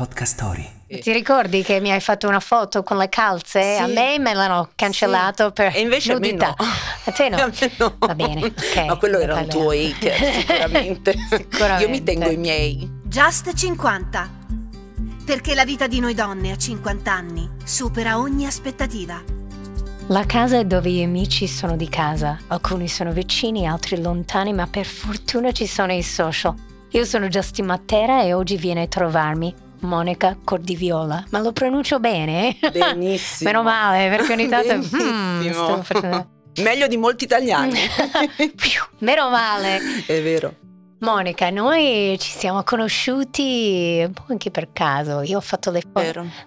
Podcast Story. Ti ricordi che mi hai fatto una foto con le calze? Sì. A me me l'hanno cancellato Sì. per E invece a me nudità. no. A te no? A me no. Va bene, ok. Ma quello era un tuo hater, sicuramente. Sicuramente. Io mi tengo i miei. Just 50. Perché la vita di noi donne a 50 anni supera ogni aspettativa. La casa è dove gli amici sono di casa. Alcuni sono vicini, altri lontani, ma per fortuna ci sono i social. Io sono Justin Matera e oggi viene a trovarmi Monica Cordiviola. Ma lo pronuncio bene? Benissimo. Meno male, perché ogni tanto... Benissimo. sto facendo- Meglio di molti italiani. Meno male. È vero. Monica, noi ci siamo conosciuti un po' anche per caso. Io ho fatto le, fo-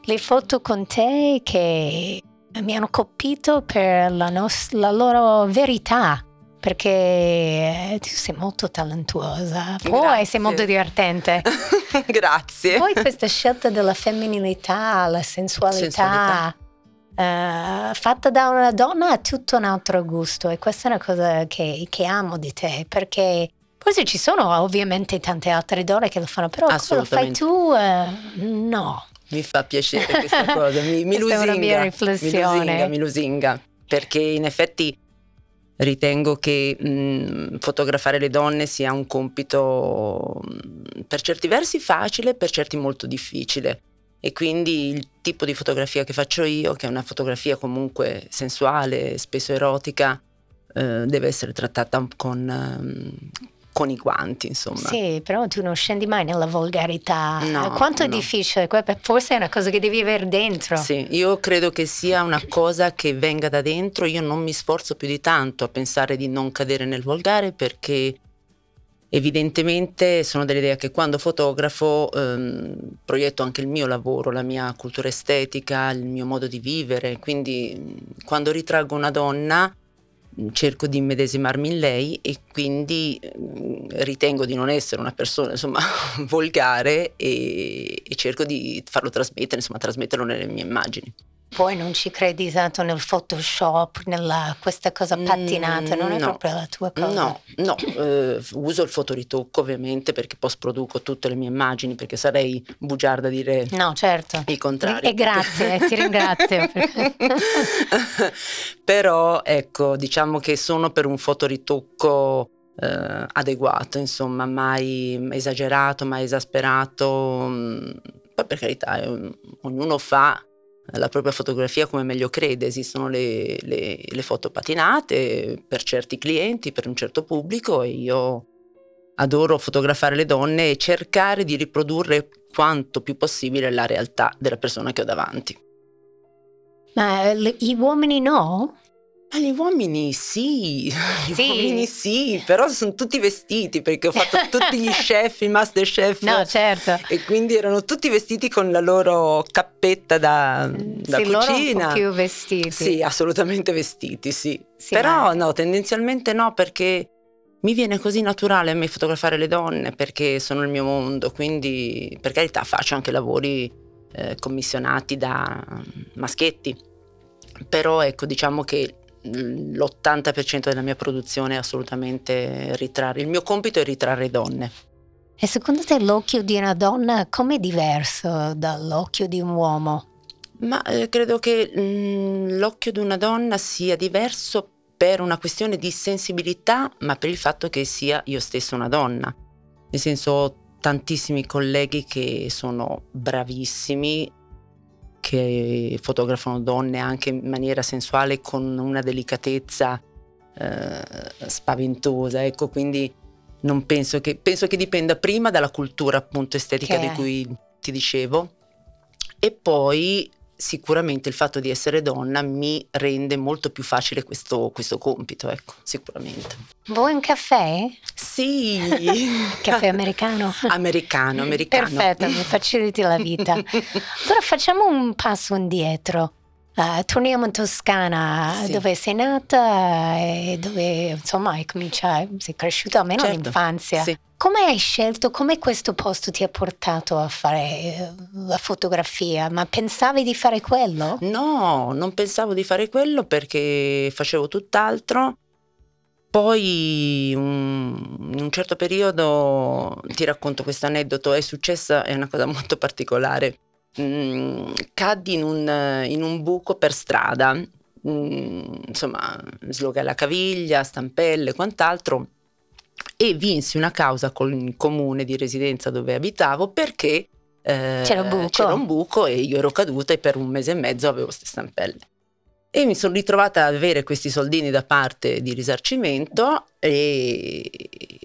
le foto con te che mi hanno colpito per la, nos- la loro verità. Perché tu sei molto talentuosa, poi Grazie. sei molto divertente. Grazie. Poi questa scelta della femminilità, la sensualità, Sensualità. eh, fatta da una donna ha tutto un altro gusto e questa è una cosa che, che amo di te perché poi ci sono ovviamente tante altre donne che lo fanno, però come lo fai tu, eh, no. Mi fa piacere questa cosa, mi, mi Questa è lusinga. una mia Mi riflessione. lusinga, mi lusinga. Perché in effetti ritengo che mh, fotografare le donne sia un compito per certi versi facile, per certi molto difficile. E quindi il tipo di fotografia che faccio io, che è una fotografia comunque sensuale, spesso erotica, eh, deve essere trattata con, ehm, con i guanti, insomma. Sì, però tu non scendi mai nella volgarità. No, Quanto è no. difficile, forse è una cosa che devi avere dentro. Sì, io credo che sia una cosa che venga da dentro, io non mi sforzo più di tanto a pensare di non cadere nel volgare perché evidentemente sono dell'idea che quando fotografo ehm, proietto anche il mio lavoro, la mia cultura estetica, il mio modo di vivere, quindi quando ritraggo una donna cerco di immedesimarmi in lei e quindi mh, ritengo di non essere una persona insomma volgare e, e cerco di farlo trasmettere, insomma trasmetterlo nelle mie immagini. Poi non ci credi tanto nel Photoshop, nella questa cosa pattinata, non è Mm, no. proprio la tua cosa. No, no, eh, uso il fotoritocco ovviamente perché post produco tutte le mie immagini perché sarei bugiarda a dire No, certo. il contrario. E grazie, ti ringrazio. Però ecco, diciamo che sono per un fotoritocco eh, adeguato, insomma, mai esagerato, mai esasperato. mm, Poi per carità, un- ognuno fa la propria fotografia come meglio crede, esistono le, le- le foto patinate per certi clienti, per un certo pubblico e io adoro fotografare le donne e cercare di riprodurre quanto più possibile la realtà della persona che ho davanti. Ma eh, gli uomini no? Ma gli uomini sì, gli Sì. uomini sì, però sono tutti vestiti perché ho fatto tutti gli chef, i master chef No, certo. e quindi erano tutti vestiti con la loro cappetta da, da sì, loro cucina. po' più vestiti. Sì, assolutamente vestiti, sì. Sì, Però ma- no, tendenzialmente no, perché mi viene così naturale a me fotografare le donne, perché sono il mio mondo, quindi per carità faccio anche lavori eh, commissionati da mm, maschietti. Però ecco, diciamo che l'80% della mia produzione è assolutamente ritrarre. Il mio compito è ritrarre donne. E secondo te l'occhio di una donna com'è diverso dall'occhio di un uomo? Ma eh, credo che mm, l'occhio di una donna sia diverso per una questione di sensibilità, ma per il fatto che sia io stessa una donna. Nel senso, ho tantissimi colleghi che sono bravissimi, che fotografano donne anche in maniera sensuale con una delicatezza eh, spaventosa, ecco, quindi non penso che, penso che dipenda prima dalla cultura appunto estetica Che di cui ti dicevo e poi sicuramente il fatto di essere donna mi rende molto più facile questo, questo compito, ecco, sicuramente. Vuoi un caffè? Sì, Caffè americano? americano, americano. Perfetto, mi faciliti la vita. Allora facciamo un passo indietro. Eh, torniamo in Toscana, Sì. dove sei nata e dove insomma hai cominciato, sei cresciuta almeno Certo, all'infanzia. sì. Come hai scelto, come questo posto ti ha portato a fare eh, la fotografia? Ma pensavi di fare quello? No, non pensavo di fare quello perché facevo tutt'altro poi un, in un certo periodo, ti racconto questo aneddoto, è successa, è una cosa molto particolare. Mm, caddi in un, in un, buco per strada, mm, insomma, slogai la caviglia, stampelle e quant'altro, e vinsi una causa con il comune di residenza dove abitavo perché eh, c'era, un c'era, un buco e io ero caduta e per un mese e mezzo avevo queste stampelle. E mi sono ritrovata ad avere questi soldini da parte di risarcimento e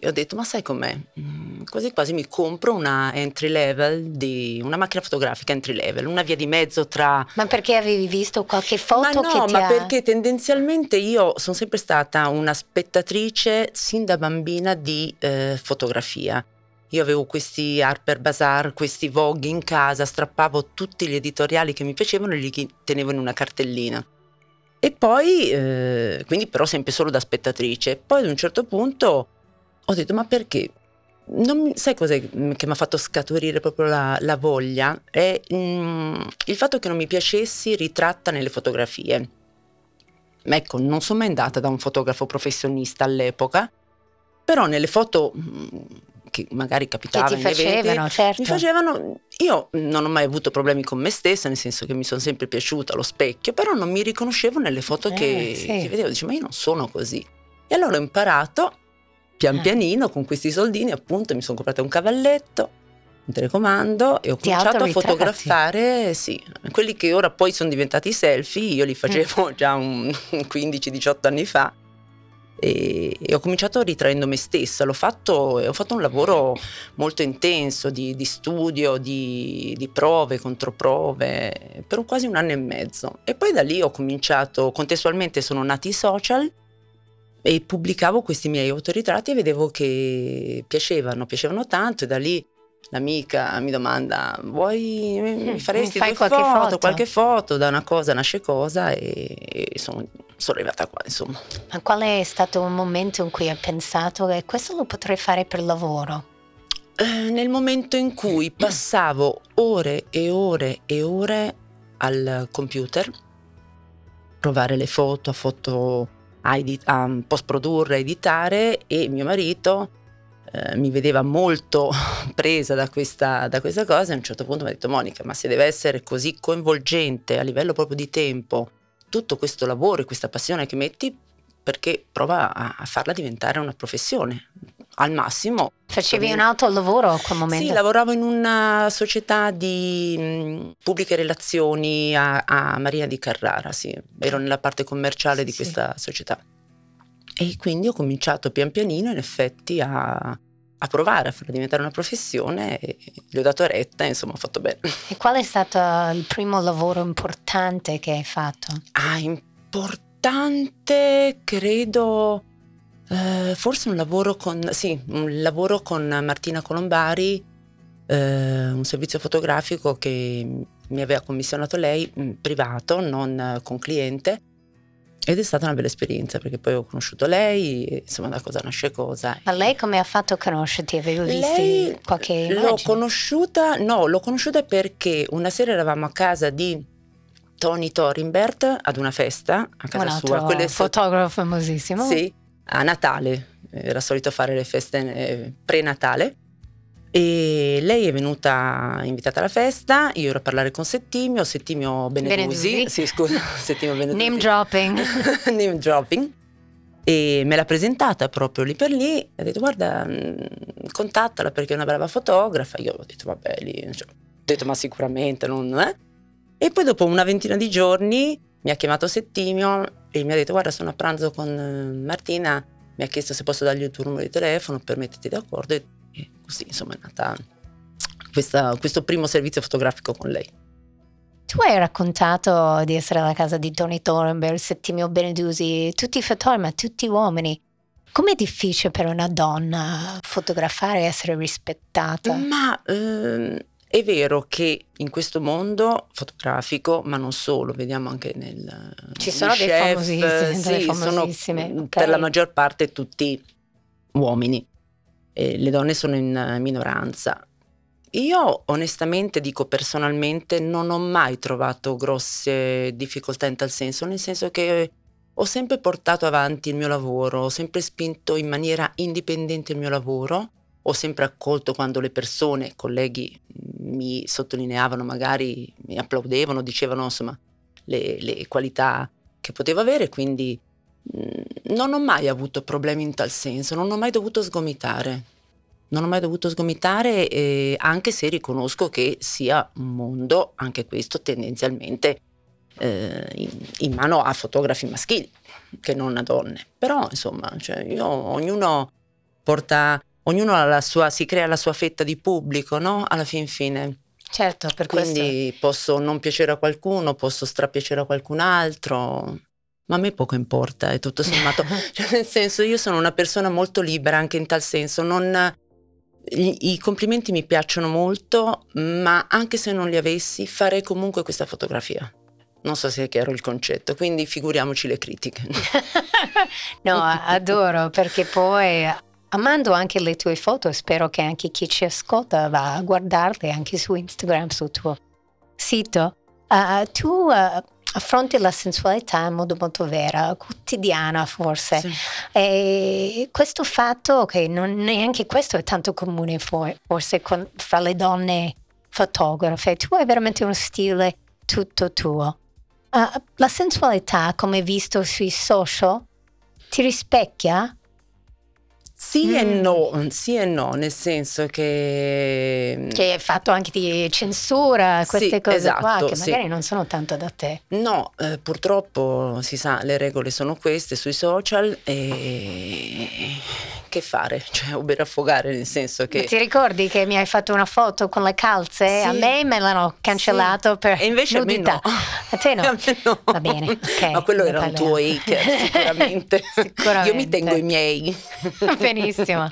ho detto ma sai com'è? Mm, quasi quasi mi compro una entry level di una macchina fotografica entry level, una via di mezzo tra... Ma perché avevi visto qualche foto? Ma no, ma ha... perché tendenzialmente io sono sempre stata una spettatrice sin da bambina di eh, fotografia. Io avevo questi Harper Bazaar, questi Vogue in casa, strappavo tutti gli editoriali che mi piacevano e li tenevo in una cartellina. E poi, eh, quindi però sempre solo da spettatrice. Poi ad un certo punto ho detto, ma perché? Mi, sai cos'è che mi ha fatto scaturire proprio la, la voglia? È mm, il fatto che non mi piacessi ritratta nelle fotografie. Ecco, non sono mai andata da un fotografo professionista all'epoca, però nelle foto mm, che magari capitava che ti facevano, eventi, certo. mi facevano io non ho mai avuto problemi con me stessa nel senso che mi sono sempre piaciuta allo specchio però non mi riconoscevo nelle foto eh, che, sì. che, vedevo dicevo ma io non sono così e allora ho imparato pian eh. pianino con questi soldini appunto mi sono comprata un cavalletto un telecomando e ho Ti cominciato a fotografare sì, quelli che ora poi sono diventati selfie io li facevo mm. già un 15-18 anni fa e, e, ho cominciato ritraendo me stessa, l'ho fatto e ho fatto un lavoro molto intenso di, di studio, di, di, prove, controprove, per quasi un anno e mezzo. E poi da lì ho cominciato, contestualmente sono nati i social e pubblicavo questi miei autoritratti e vedevo che piacevano, piacevano tanto. E da lì l'amica mi domanda vuoi mi mm, faresti Fai qualche foto, foto, qualche foto? Da una cosa nasce cosa e, e sono, sono, arrivata qua insomma ma qual è stato un momento in cui hai pensato che questo lo potrei fare per lavoro? Eh, nel momento in cui passavo ore e ore e ore al computer provare le foto a foto a, edit- a post produrre editare e mio marito eh, mi vedeva molto presa da questa, da questa cosa e a un certo punto mi ha detto Monica ma se deve essere così coinvolgente a livello proprio di tempo tutto questo lavoro e questa passione che metti perché prova a, a farla diventare una professione al massimo. Facevi un altro lavoro a quel momento? Sì, lavoravo in una società di mh, pubbliche relazioni a, a, Maria di Carrara, sì. ero nella parte commerciale di sì. questa società. E quindi ho cominciato pian pianino in effetti a, a provare a farla diventare una professione e gli ho dato retta e insomma ho fatto bene. E qual è stato il primo lavoro importante che hai fatto? Ah, importante credo eh, forse un lavoro con, sì, un lavoro con Martina Colombari, eh, un servizio fotografico che mi aveva commissionato lei, privato, non con cliente, ed è stata una bella esperienza perché poi ho conosciuto lei, insomma da cosa nasce cosa. Ma lei come ha fatto a conoscerti? Avevo visto qualche immagine? L'ho conosciuta, no, l'ho conosciuta perché una sera eravamo a casa di Tony Thorimbert ad una festa a casa un sua. Un fotografo famosissimo. Sì, a Natale, era solito fare le feste eh, pre-Natale e lei è venuta invitata alla festa, io ero a parlare con Settimio, Settimio Benedusi, Benedusi. sì scusa, Settimio Benedusi. Name dropping. Name dropping. E me l'ha presentata proprio lì per lì, ha detto guarda mm, contattala perché è una brava fotografa, io ho detto vabbè lì, cioè, ho detto ma sicuramente non è. E poi dopo una ventina di giorni mi ha chiamato Settimio e mi ha detto guarda sono a pranzo con eh, Martina, mi ha chiesto se posso dargli il tuo numero di telefono per metterti d'accordo e così insomma è nata questa, questo primo servizio fotografico con lei. Tu hai raccontato di essere alla casa di Tony Thornberg, Settimio Benedusi, tutti i fotografi, ma tutti uomini. Com'è difficile per una donna fotografare e essere rispettata? Ma ehm, è vero che in questo mondo fotografico, ma non solo, vediamo anche nel Ci sono dei chef, famosissimi, sì, famosissime. sono okay. per la maggior parte tutti uomini eh, le donne sono in minoranza. Io onestamente dico personalmente non ho mai trovato grosse difficoltà in tal senso, nel senso che ho sempre portato avanti il mio lavoro, ho sempre spinto in maniera indipendente il mio lavoro, ho sempre accolto quando le persone, colleghi mi sottolineavano, magari mi applaudevano, dicevano insomma le, le qualità che potevo avere, quindi mm, non ho mai avuto problemi in tal senso, non ho mai dovuto sgomitare. Non ho mai dovuto sgomitare, eh, anche se riconosco che sia un mondo, anche questo tendenzialmente, eh, in, in, mano a fotografi maschili che non a donne. Però, insomma, cioè, io, ognuno porta, ognuno sua, si crea la sua fetta di pubblico, no? Alla fin fine. Certo, per Quindi questo... posso non piacere a qualcuno, posso strapiacere a qualcun altro, ma a me poco importa, è tutto sommato. cioè, nel senso, io sono una persona molto libera anche in tal senso, non... I, I complimenti mi piacciono molto, ma anche se non li avessi, farei comunque questa fotografia. Non so se è chiaro il concetto, quindi figuriamoci le critiche. no, adoro perché poi amando anche le tue foto, spero che anche chi ci ascolta va a guardarle anche su Instagram, sul tuo sito. Uh, tu uh, affronti la sensualità in modo molto vera, quotidiana forse. Sì. E questo fatto che non neanche questo è tanto comune forse con, fra le donne fotografe, tu hai veramente uno stile tutto tuo. Uh, la sensualità, come visto sui social, ti rispecchia? Sì mm. e no, sì e no, nel senso che... Che hai fatto anche di censura, queste sì, cose esatto, qua, che sì. magari non sono tanto da te. No, eh, purtroppo si sa, le regole sono queste sui social e che fare, cioè ubere affogare nel senso che... ti ricordi che mi hai fatto una foto con le calze? Sì. A me me l'hanno cancellato sì. per E invece nudità. a me no. A te no? A no. Va bene, ok. Ma quello era un tuo hater, sicuramente. sicuramente. Io mi tengo i miei. Benissimo.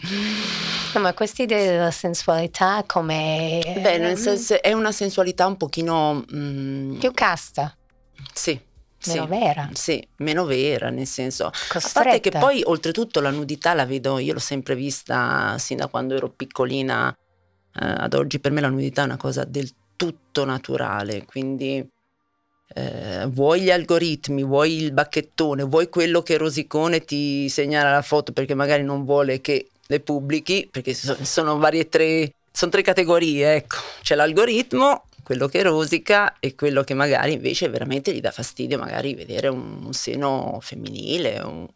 No, ma questa idea della sensualità come... Beh, nel senso è una sensualità un pochino... Mm, Più casta. Sì meno sì, vera. Sì, meno vera, nel senso. Costretta. A parte che poi oltretutto la nudità la vedo, io l'ho sempre vista sin da quando ero piccolina eh, ad oggi, per me la nudità è una cosa del tutto naturale, quindi eh, vuoi gli algoritmi, vuoi il bacchettone, vuoi quello che Rosicone ti segnala la foto perché magari non vuole che le pubblichi, perché sono varie tre, sono tre categorie, ecco, c'è l'algoritmo quello che rosica e quello che magari invece veramente gli dà fastidio, magari vedere un, un seno femminile, un,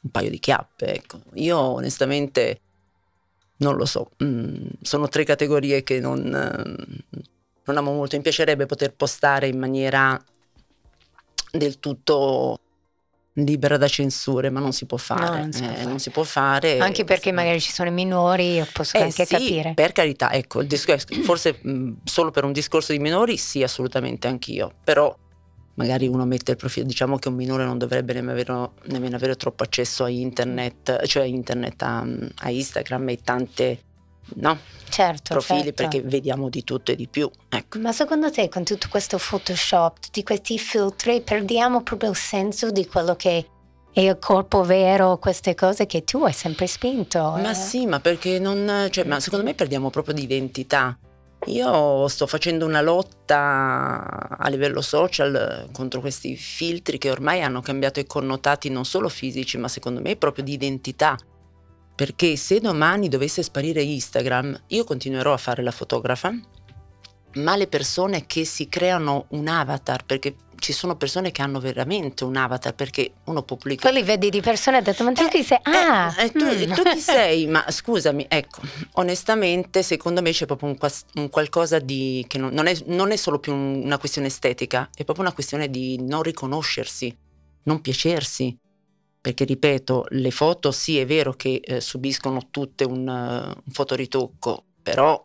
un, paio di chiappe. Ecco. Io onestamente non lo so, mm, sono tre categorie che non, non amo molto. Mi piacerebbe poter postare in maniera del tutto libera da censure, ma non si può fare. No, non, si eh, non, si può fare. Anche perché magari ci sono i minori, io posso eh, anche sì, capire. Per carità, ecco, discorso, forse mh, solo per un discorso di minori, sì, assolutamente anch'io. Però magari uno mette il profilo, diciamo che un minore non dovrebbe nemmeno avere, nemmeno avere troppo accesso a internet, cioè internet, a, a Instagram e tante no? certo, profili certo. perché vediamo di tutto e di più. Ecco. Ma secondo te con tutto questo Photoshop, tutti questi filtri, perdiamo proprio il senso di quello che è il corpo vero, queste cose che tu hai sempre spinto? Ma eh? sì, ma perché non... Cioè, ma secondo me perdiamo proprio di identità. Io sto facendo una lotta a livello social contro questi filtri che ormai hanno cambiato i connotati non solo fisici, ma secondo me proprio di identità perché se domani dovesse sparire Instagram, io continuerò a fare la fotografa, ma le persone che si creano un avatar, perché ci sono persone che hanno veramente un avatar, perché uno pubblica... Poi li vedi di persone e detto, ma tu eh, chi sei? Ah! Eh, tu, mm. tu, chi sei? Ma scusami, ecco, onestamente secondo me c'è proprio un, un qualcosa di... che non, non, è, non è solo più una questione estetica, è proprio una questione di non riconoscersi, non piacersi perché ripeto, le foto sì è vero che eh, subiscono tutte un, uh, un, fotoritocco, però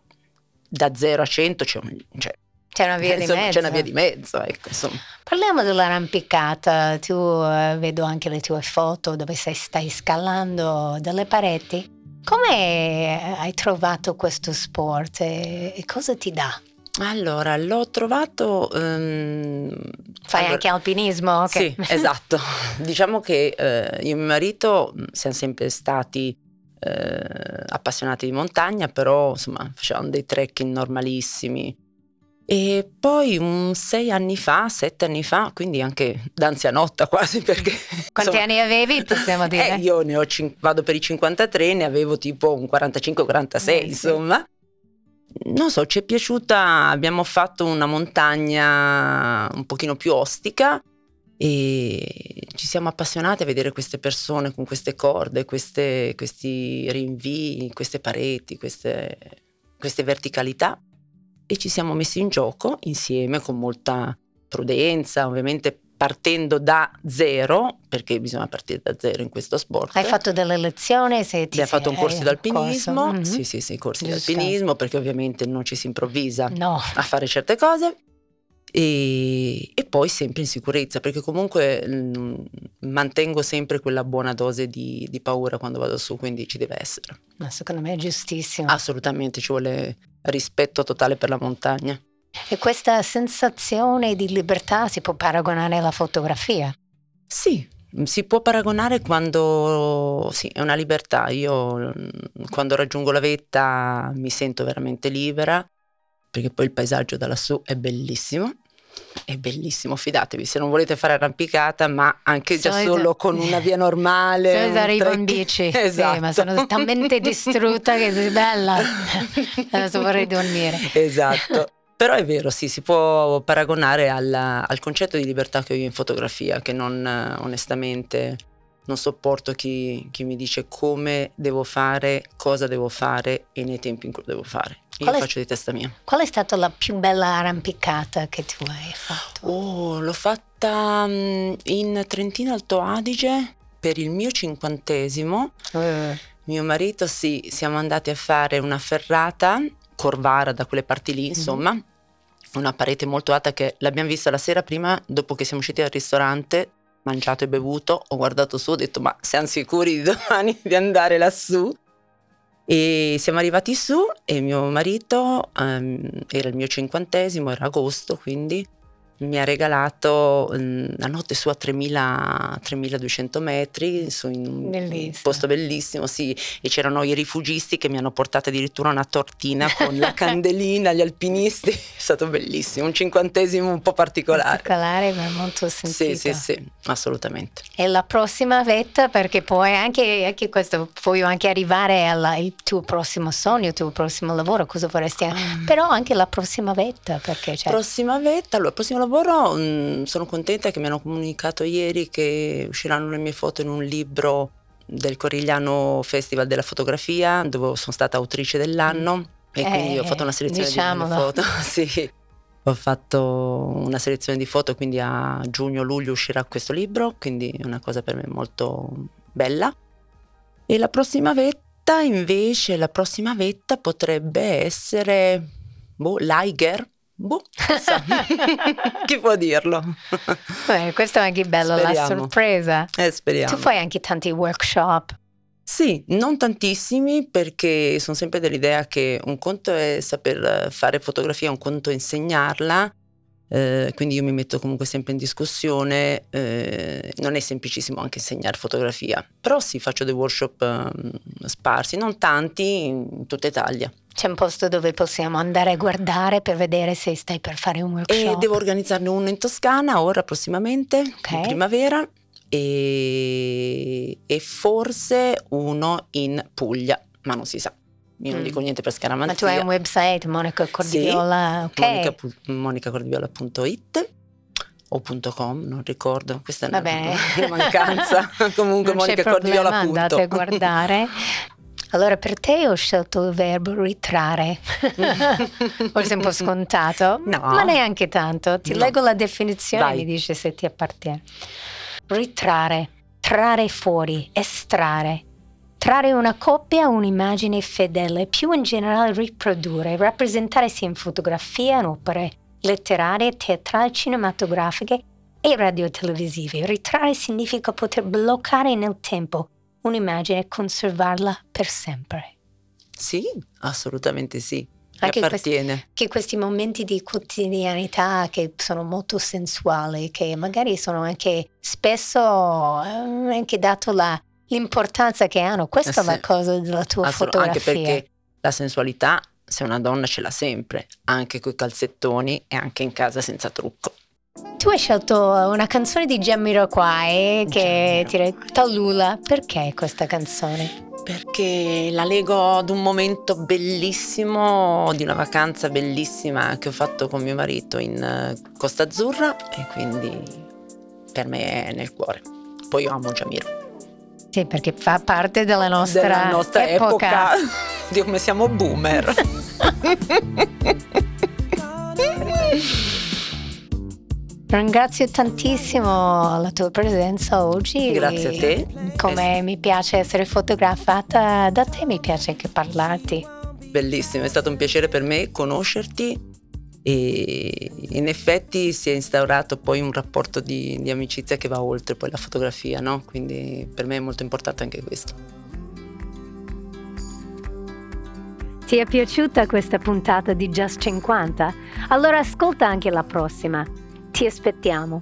da 0 a 100 c'è, un, cioè, c'è una via insomma, di mezzo. C'è una via di mezzo, ecco, insomma. Parliamo dell'arrampicata, tu uh, vedo anche le tue foto dove sei, stai scalando delle pareti. Come hai trovato questo sport e, e cosa ti dà? Allora, l'ho trovato... Um, Fai allora, anche alpinismo? Okay. Sì, esatto. diciamo che eh, io e mio marito mm, siamo sempre stati eh, appassionati di montagna, però insomma facevamo dei trekking normalissimi. E poi un sei anni fa, sette anni fa, quindi anche d'anzianotta quasi perché... Quanti insomma, anni avevi, possiamo dire? Eh, io ne ho cin- vado per i 53, ne avevo tipo un 45-46, Eh, sì. Non so, ci è piaciuta, abbiamo fatto una montagna un pochino più ostica e ci siamo appassionati a vedere queste persone con queste corde, queste- questi rinvii, queste pareti, queste, queste verticalità e ci siamo messi in gioco insieme con molta prudenza, ovviamente partendo da zero, perché bisogna partire da zero in questo sport. Hai fatto delle lezioni? Se ti Abbiamo fatto un sei- corso di hai un alpinismo, corso? Mhm. sì sì sì, corsi Giusto. di alpinismo, perché ovviamente non ci si improvvisa No, a fare certe cose. E, e poi sempre in sicurezza, perché comunque mm, mantengo sempre quella buona dose di, di paura quando vado su, quindi ci deve essere. ma secondo me è giustissimo. Assolutamente ci vuole rispetto totale per la montagna. E questa sensazione di libertà si può paragonare alla fotografia? Sì, si può paragonare quando sì, è una libertà. Io mm, quando raggiungo la vetta mi sento veramente libera, perché poi il paesaggio da lassù è bellissimo. È bellissimo, fidatevi, se non volete fare arrampicata, ma anche già Solito- solo con una via normale. Solito un arrivo in bici, esatto. sì, ma sono talmente distrutta che sei bella. Adesso vorrei dormire. Esatto. Però è vero, sì, si può paragonare alla- al concetto di libertà che ho io in fotografia, che non onestamente non sopporto chi, chi mi dice come devo fare, cosa devo fare e nei tempi in cui devo fare. Io Qual è- faccio di testa mia. Qual è stata la più bella arrampicata che tu hai fatto? Oh, l'ho fatta mm, in Trentino Alto Adige per il mio cinquantesimo. Eh, Mio marito, sì, siamo andati a fare una ferrata, Corvara, da quelle parti lì, insomma, una parete molto alta che l'abbiamo vista la sera prima, dopo che siamo usciti dal ristorante, mangiato e bevuto, ho guardato su, ho detto ma siamo sicuri di domani di andare lassù? E siamo arrivati su e mio marito, ehm, era il mio cinquantesimo, era agosto, quindi mi ha regalato mm, la notte su a 3000, 3200 metri, su in un Bellissimo. posto bellissimo, sì, e c'erano i rifugisti che mi hanno portato addirittura una tortina con la candelina, gli alpinisti, è stato bellissimo, un cinquantesimo un po' particolare. particolare ma molto sentito. Sì, sì, sì, assolutamente. E la prossima vetta, perché poi anche, anche questo, puoi anche arrivare al tuo prossimo sogno, il tuo prossimo lavoro, cosa vorresti Però anche la prossima vetta, perché c'è... Prossima vetta, allora, prossimo lavoro, mm, sono contenta che mi hanno comunicato ieri che usciranno le mie foto in un libro del Corigliano Festival della Fotografia, dove sono stata autrice dell'anno e Eh, quindi ho fatto una selezione di diciamolo. mille foto. sì. Ho fatto una selezione di foto, quindi a giugno-luglio uscirà questo libro, quindi è una cosa per me molto bella. E la prossima vetta, invece, la prossima vetta potrebbe essere boh, l'Aiger. Boh, chi può dirlo? Eh, questo è anche bello, la Speriamo. sorpresa. Eh, speriamo. Tu fai anche tanti workshop. Sì, non tantissimi perché sono sempre dell'idea che un conto è saper fare fotografia, un conto è insegnarla, eh, quindi io mi metto comunque sempre in discussione, eh, non è semplicissimo anche insegnare fotografia, però sì, faccio dei workshop eh, sparsi, non tanti, in tutta Italia. C'è un posto dove possiamo andare a guardare per vedere se stai per fare un E workshop. devo organizzarne uno in Toscana ora prossimamente, Ok. in primavera, e, e forse uno in Puglia, ma non si sa. Io non Mm. dico niente per Ma tu hai scaramanzia. un website, Monica Cordiola, ok? Monica pu- monicacordiviola.it o .com, non ricordo, questa è una, mancanza. Comunque non c'è Monica problema, punto. andate a guardare. Allora, per te ho scelto il verbo ritrarre. Forse un po' scontato, No. ma neanche tanto. Ti No. leggo la definizione Vai. e mi dice se ti appartiene. Ritrarre, trarre fuori, estrarre. Trarre una coppia un'immagine fedele, più in generale riprodurre, rappresentare sia in fotografia, in opere letterarie, teatrali, cinematografiche e radiotelevisive. Ritrarre significa poter bloccare nel tempo un'immagine e conservarla per sempre. Sì, assolutamente sì. Anche appartiene. Che questi momenti di quotidianità che sono molto sensuali, che magari sono anche spesso eh, anche dato la- l'importanza che hanno, questa Eh è la sì. cosa della tua Assolut- fotografia. anche perché la sensualità se una donna ce l'ha sempre, anche coi calzettoni e anche in casa senza trucco. Tu hai scelto una canzone di Jamiroquai che ti re- Tallulah. Perché questa canzone? Perché la lego ad un momento bellissimo di una vacanza bellissima che ho fatto con mio marito in eh, Costa Azzurra e quindi per me è nel cuore. Poi io amo Jamiro. Sì, perché fa parte della nostra, Della nostra epoca. epoca. di come siamo boomer. Ringrazio tantissimo la tua presenza oggi. Grazie a te. Come mi piace essere fotografata da te, mi piace anche parlarti. Bellissimo, è stato un piacere per me conoscerti e in effetti si è instaurato poi un rapporto di, di amicizia che va oltre poi la fotografia, no? Quindi per me è molto importante anche questo. Ti è piaciuta questa puntata di Just 50? Allora ascolta anche la prossima. Ti aspettiamo.